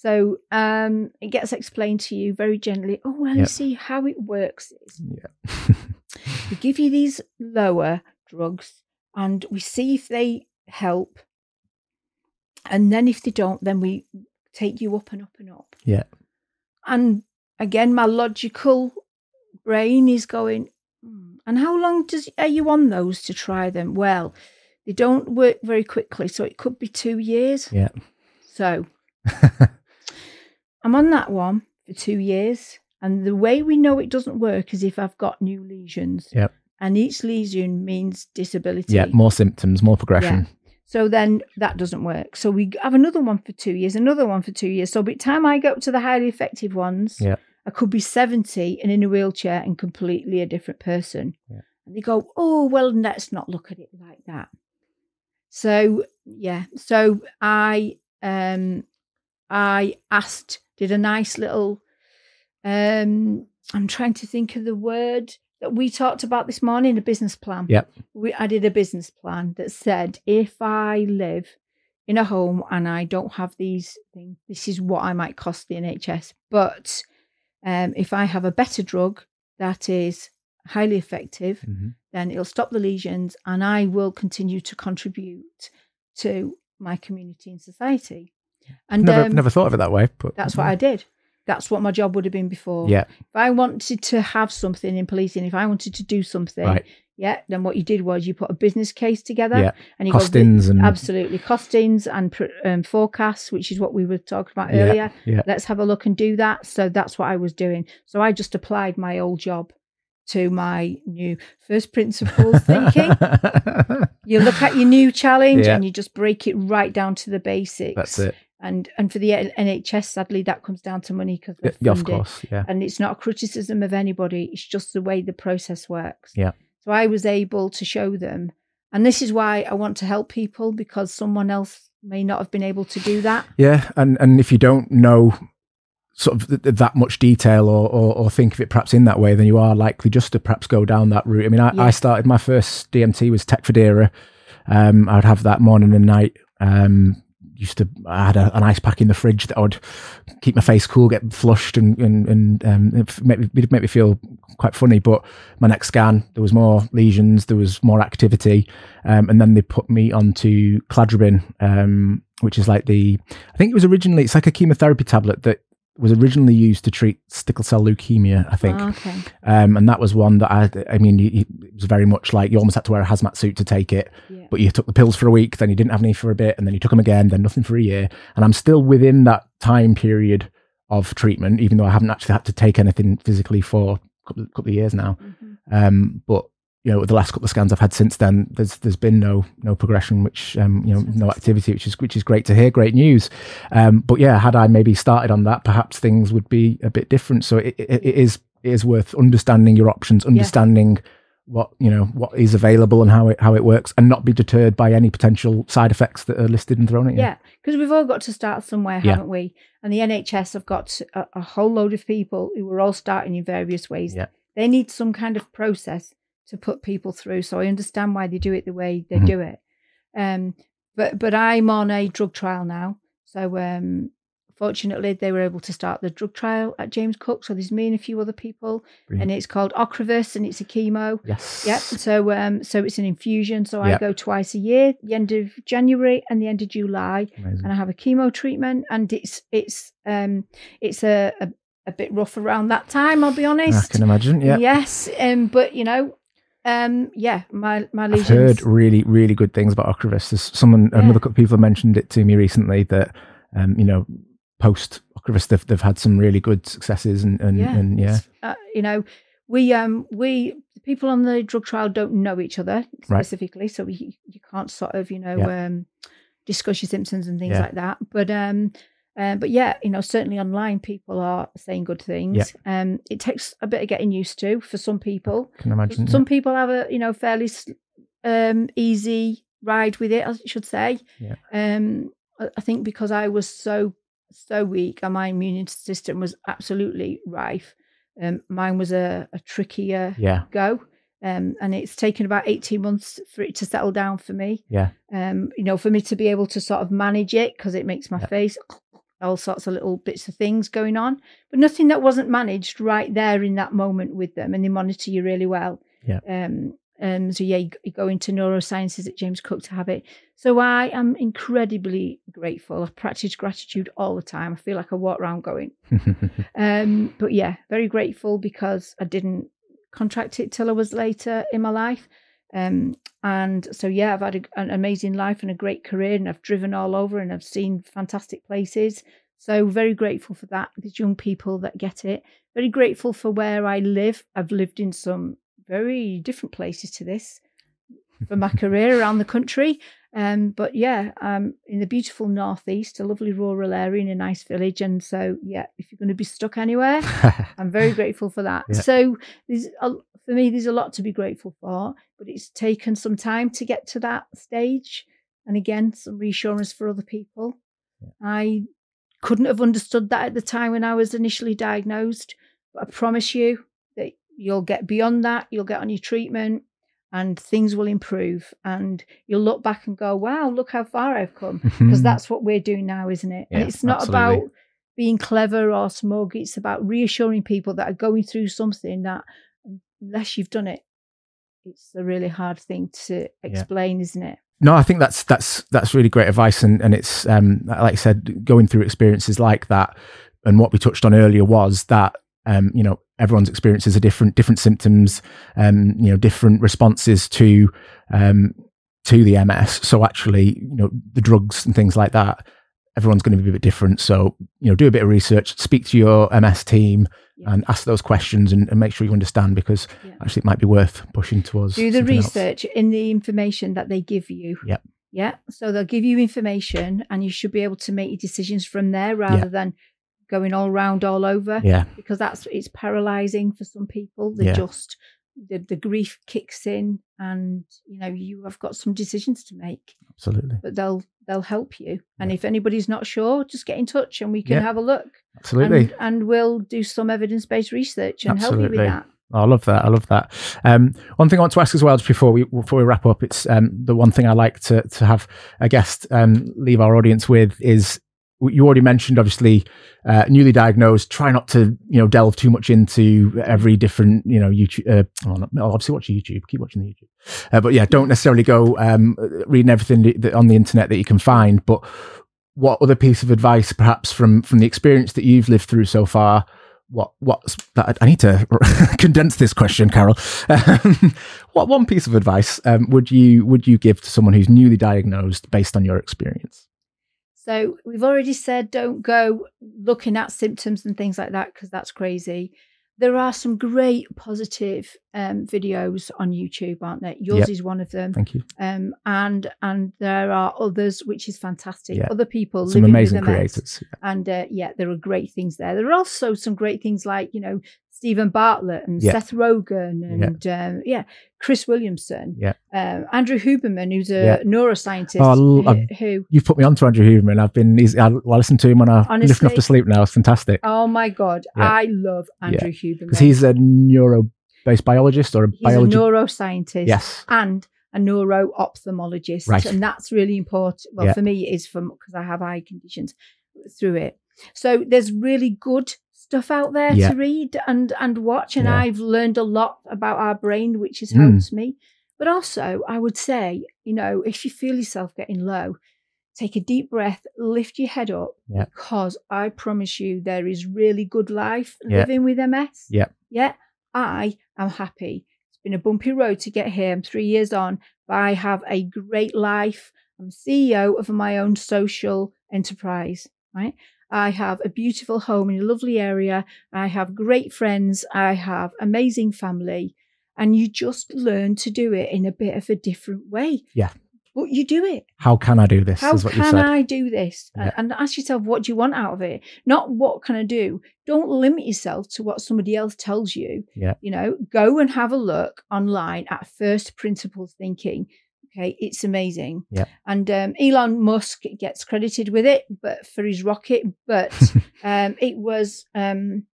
So um, it gets explained to you very gently. Oh well, you see how it works is Yeah. we give you these lower drugs, and we see if they help, and then if they don't, then we take you up and up and up. Yeah. And again, my logical brain is going, "Hmm, and how long does are you on those to try them? Well, they don't work very quickly, so it could be two years. Yeah. So I'm on that one for two years. And the way we know it doesn't work is if I've got new lesions. Yep. And each lesion means disability. yeah, more symptoms, more progression. So then that doesn't work. So we have another one for two years, another one for two years. So by the time I go up to the highly effective ones, Yeah. I could be 70 and in a wheelchair and completely a different person. Yeah. And they go, oh, well, let's not look at it like that. So, yeah. So I, um, I asked, did a nice little, um, I'm trying to think of the word that we talked about this morning, a business plan. Yep. We, I did a business plan that said if I live in a home and I don't have these things, this is what I might cost the NHS. But um, if I have a better drug that is highly effective, Mhm. then it'll stop the lesions and I will continue to contribute to my community and society. And Never, um, never thought of it that way, but that's what I did. That's what my job would have been before. Yeah, If I wanted to have something in policing, if I wanted to do something, right. yeah, then what you did was you put a business case together Yeah. and you Costings and absolutely costings and um, forecasts, which is what we were talking about Yeah, earlier. yeah. Let's have a look and do that. So that's what I was doing. So I just applied my old job to my new first principles thinking. You look at your new challenge Yeah. and you just break it right down to the basics. That's it. And and for the NHS, sadly, that comes down to money because Yeah, of course. Yeah. And it's not a criticism of anybody. It's just the way the process works. Yeah. So I was able to show them, and this is why I want to help people because someone else may not have been able to do that. Yeah, and and if you don't know sort of th- th- that much detail or, or or think of it perhaps in that way, then you are likely just to perhaps go down that route. I mean, I, Yeah. I started my first DMT was Tecfidera. Um, I would have that morning and night. Um, used to I had a, an ice pack in the fridge that I would keep my face cool, get flushed, and and and um, it make me, it me feel quite funny. But my next scan, there was more lesions, there was more activity, um, and then they put me onto cladribine, um, which is like the I think it was originally it's like a chemotherapy tablet that was originally used to treat sickle cell leukemia. I think, Ah, okay. um, and that was one that I I mean it was very much like you almost had to wear a hazmat suit to take it Yeah. but you took the pills for a week, then you didn't have any for a bit, and then you took them again, then nothing for a year. And I'm still within that time period of treatment, even though I haven't actually had to take anything physically for a couple, couple of years now. Mhm. Um, but you know, the last couple of scans I've had since then, there's there's been no no progression, which um, you know, no activity, which is which is great to hear, great news. Um, but yeah, had I maybe started on that, perhaps things would be a bit different. So it, it, it is it is worth understanding your options, understanding what you know what is available and how it how it works, and not be deterred by any potential side effects that are listed and thrown at you. Yeah, because we've all got to start somewhere, haven't we? And the NHS have got a, a whole load of people who are all starting in various ways. Yeah. They need some kind of process to put people through. So I understand why they do it the way they Mhm. do it. Um, but but I'm on a drug trial now. So um, fortunately, they were able to start the drug trial at James Cook. So there's me and a few other people, Brilliant. and it's called Ocrevus, and it's a chemo. Yes. Yep. So um, so it's an infusion. So I go twice a year, the end of January and the end of July Amazing. and I have a chemo treatment, and it's it's um it's a a, a bit rough around that time. I'll be honest. I can imagine. Yeah. Yes, um, but you know, um, yeah, my my I've heard really, really good things about Ocrevus. There's someone, Yeah. another couple of people have mentioned it to me recently that, um, you know, post Ocrevus, they've, they've had some really good successes and, and yeah. And, yeah. uh, you know, we um we the people on the drug trial don't know each other Right. specifically, so we you can't sort of you know Yeah. um discuss your symptoms and things like that. But um. Um, but yeah, you know, certainly online people are saying good things. Yeah. Um, it takes a bit of getting used to for some people. Can imagine. Some people have a you know fairly um, easy ride with it, I should say. Yeah. Um, I think because I was so so weak and my immune system was absolutely rife. Um, mine was a, a trickier yeah. go, um, and it's taken about eighteen months for it to settle down for me. Yeah. Um, you know, for me to be able to sort of manage it because it makes my Yeah. face all sorts of little bits of things going on, but nothing that wasn't managed right there in that moment with them, and they monitor you really well. Yeah. Um. Um. So yeah, you, you go into neurosciences at James Cook to have it. So I am incredibly grateful. I practice gratitude all the time. I feel like I walk around going, um, but yeah, very grateful because I didn't contract it till I was later in my life. Um, and so yeah, I've had a, an amazing life and a great career, and I've driven all over and I've seen fantastic places. So very grateful for that. These young people that get it. Very grateful for where I live. I've lived in some very different places to this for my career around the country. Um, but yeah, um, in the beautiful northeast, a lovely rural area in a nice village. And so yeah, if you're going to be stuck anywhere, I'm very grateful for that. Yeah. So there's a, for me, there's a lot to be grateful for, but it's taken some time to get to that stage. And again, some reassurance for other people. I couldn't have understood that at the time when I was initially diagnosed, but I promise you that you'll get beyond that. You'll get on your treatment and things will improve. And you'll look back and go, wow, look how far I've come because that's what we're doing now, isn't it? and it's not absolutely. about being clever or smug. It's about reassuring people that are going through something that, unless you've done it, it's a really hard thing to explain, isn't it? No, I think that's that's that's really great advice, and and it's um like I said, going through experiences like that, and what we touched on earlier was that um you know everyone's experiences are different, different symptoms, um you know different responses to um to the MS. So actually, you know the drugs and things like that, everyone's going to be a bit different. So you know do a bit of research, speak to your MS team, Yeah. and ask those questions, and, and make sure you understand because Yeah. actually it might be worth pushing towards. Do the something else. research in the information that they give you. Yep. Yeah. So they'll give you information and you should be able to make your decisions from there rather than going all round all over Yeah, because that's it's paralyzing for some people. They Yeah. just the, the grief kicks in and you know you have got some decisions to make absolutely, but they'll they'll help you and Yeah. if anybody's not sure just get in touch and we can Yeah. have a look absolutely. and, and we'll do some evidence-based research and help you with that I love that. I love that. Um, one thing I want to ask as well, just before we before we wrap up, it's um, the one thing I like to to have a guest um, leave our audience with is you already mentioned obviously uh, newly diagnosed. Try not to you know delve too much into every different you know YouTube. Uh, well, obviously watch YouTube. Keep watching the YouTube, uh, but yeah, don't necessarily go um, reading everything on the internet that you can find. But what other piece of advice, perhaps from from the experience that you've lived through so far? what what's I need to condense this question, Carole. Um, what one piece of advice um, would you would you give to someone who's newly diagnosed based on your experience? So we've already said don't go looking at symptoms and things like that because that's crazy. There are some great positive um, videos on YouTube, aren't there? Yours Yep. is one of them, Thank you. um, and and there are others which is fantastic. Yeah. Other people Some living amazing creators. and uh, yeah, there are great things there. There are also some great things like you know Steven Bartlett and Yeah. Seth Rogen and um, yeah, Chris Williamson, Yeah. um, Andrew Huberman, who's a Yeah. neuroscientist Oh, I who- You've put me on to Andrew Huberman. I've been. He's, I, I listen to him when I lifting off to sleep now. It's fantastic Oh my god, Yeah. I love Andrew Huberman. because he's a neuro-based biologist or a He's neuroscientist yes. and a neuro ophthalmologist, Right. and that's really important. Well, Yeah. for me, it is from because I have eye conditions through it. So there's really good stuff out there Yeah. to read and and watch, and Yeah. I've learned a lot about our brain, which has Mm. helped me. But also, I would say, you know, if you feel yourself getting low, take a deep breath, lift your head up, Yeah. because I promise you, there is really good life living with MS. Yeah. Yeah, I am happy. It's been a bumpy road to get here. I'm three years on, but I have a great life. I'm CEO of my own social enterprise. right? I have a beautiful home in a lovely area. I have great friends. I have amazing family. And you just learn to do it in a bit of a different way. Yeah. But you do it. How can I do this? How is what you can. I do this? Yeah. And ask yourself, what do you want out of it? Not what can I do? Don't limit yourself to what somebody else tells you. Yeah. You know, go and have a look online at first principles thinking. Okay, it's amazing. Yeah. And um, Elon Musk gets credited with it, but for his rocket. But um, it was um,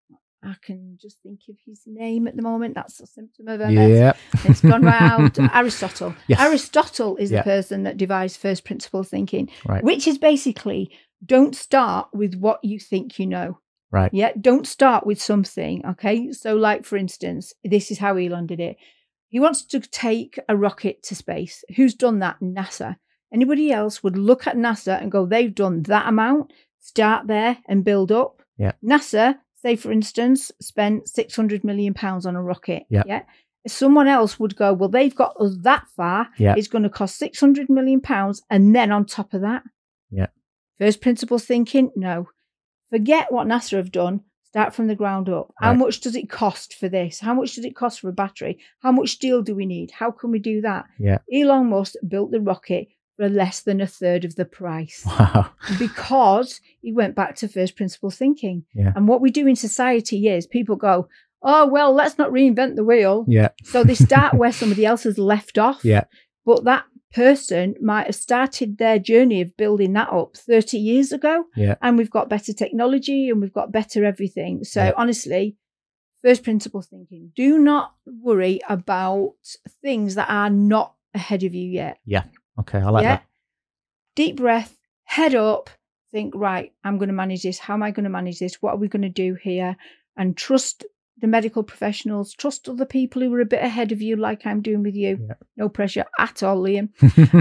I can just think of his name at the moment. That's a symptom of MS. yeah. It's gone round. Aristotle. Yes. Aristotle is the person that devised first principle thinking, Right. which is basically don't start with what you think you know. Right. Yeah. Don't start with something. Okay. So, like for instance, this is how Elon did it. He wants to take a rocket to space. Who's done that? NASA. Anybody else would look at NASA and go, they've done that amount, start there and build up. Yeah. NASA, say for instance, spent 600 million pounds on a rocket. Yeah. Yeah. Someone else would go, well, they've got us that far. Yeah. It's going to cost 600 million pounds. And then on top of that, Yeah. First principles thinking, no. Forget what NASA have done. Start from the ground up. How much does it cost for this? How much does it cost for a battery? How much steel do we need? How can we do that? Yeah. Elon Musk built the rocket for less than a third of the price Wow. because he went back to first principle thinking. Yeah. And what we do in society is people go, oh, well, let's not reinvent the wheel. Yeah. So they start where somebody else has left off. Yeah. But that person might have started their journey of building that up 30 years ago. Yeah. And we've got better technology and we've got better everything. So Yeah. honestly, first principle thinking. Do not worry about things that are not ahead of you yet. Yeah. Okay. I like yeah. that. Deep breath, head up, think, right, I'm going to manage this. How am I going to manage this? What are we going to do here? And trust the medical professionals, trust other people who are a bit ahead of you, like I'm doing with you. Yeah. No pressure at all, Liam.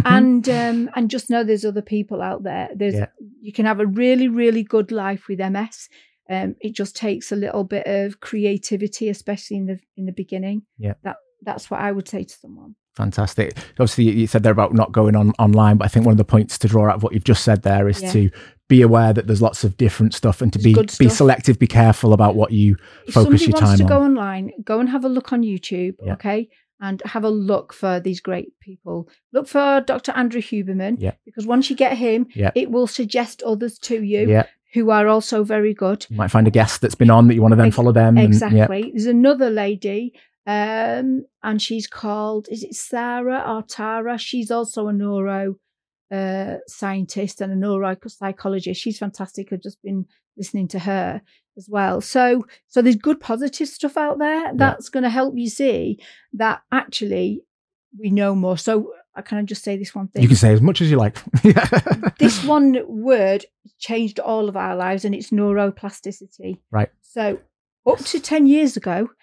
and um, and just know there's other people out there. There's Yeah. you can have a really really good life with MS. Um, it just takes a little bit of creativity, especially in the in the beginning. Yeah. that that's what I would say to someone. Fantastic. Obviously, you said there about not going on online, but I think one of the points to draw out of what you've just said there is Yeah. to be aware that there's lots of different stuff and to be be selective, be careful about what you If focus somebody your wants time to go online, go and have a look on YouTube, Yeah. okay, and have a look for these great people. Look for Dr. Andrew Huberman, Yeah. because once you get him, Yeah. it will suggest others to you who are also very good. you might find a guest that's been on that you want to then follow them. and- Exactly. yeah, There's another lady, um, and she's called, is it Sarah or Tara? She's also a neuro uh, scientist and a neuropsychologist. She's fantastic. I've just been listening to her as well. So, so there's good positive stuff out there that's going to help you see that actually we know more. So, I can I just say this one thing? you can say as much as you like. this one word changed all of our lives and it's neuroplasticity. Right. So, up to 10 years ago, uh,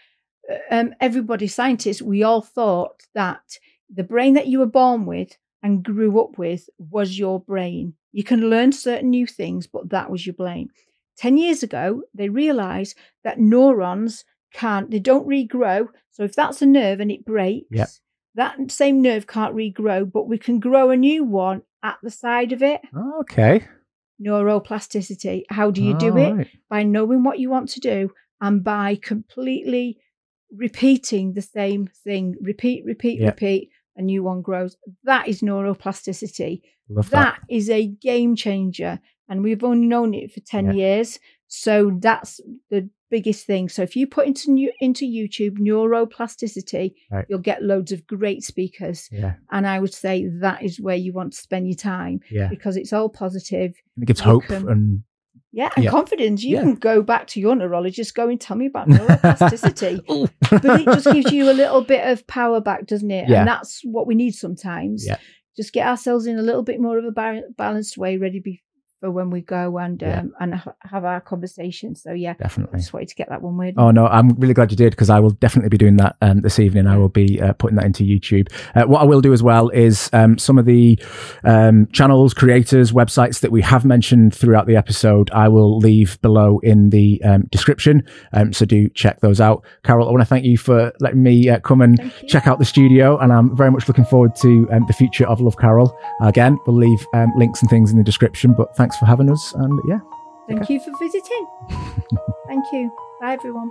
um, everybody, scientists, we all thought that the brain that you were born with and grew up with was your brain. You can learn certain new things, but that was your brain. 10 years ago, they realized that neurons can't, they don't regrow. So, if that's a nerve and it breaks, Yep. that same nerve can't regrow, but we can grow a new one at the side of it. okay. Neuroplasticity. How do you do it? All right. By knowing what you want to do and by completely repeating the same thing. Repeat, repeat, Yeah. repeat. A new one grows. That is neuroplasticity. That. That is a game changer. And we've only known it for 10 Yeah. years. So that's the biggest thing. So if you put into new, into YouTube neuroplasticity, Right. you'll get loads of great speakers. Yeah, And I would say that is where you want to spend your time yeah. because it's all positive. It gives You hope can- and Yeah, and Yeah. confidence. You Yeah. can go back to your neurologist, go and tell me about neuroplasticity. but it just gives you a little bit of power back, doesn't it? Yeah. And that's what we need sometimes. Yeah. Just get ourselves in a little bit more of a balanced way, ready be- for when we go and Yeah. um, and ha- have our conversation. So yeah, I definitely. just wanted to get that one word. Oh no, I'm really glad you did because I will definitely be doing that um, this evening. I will be uh, putting that into YouTube. Uh, what I will do as well is um, some of the um, channels, creators, websites that we have mentioned throughout the episode. I will leave below in the um, description, um, so do check those out. Carole, I want to thank you for letting me uh, come and Thank you. check out the studio, and I'm very much looking forward to um, the future of Love Carole. Again, we'll leave um, links and things in the description. But thanks for having us, and yeah, Thank you for visiting. Thank you. Bye, everyone.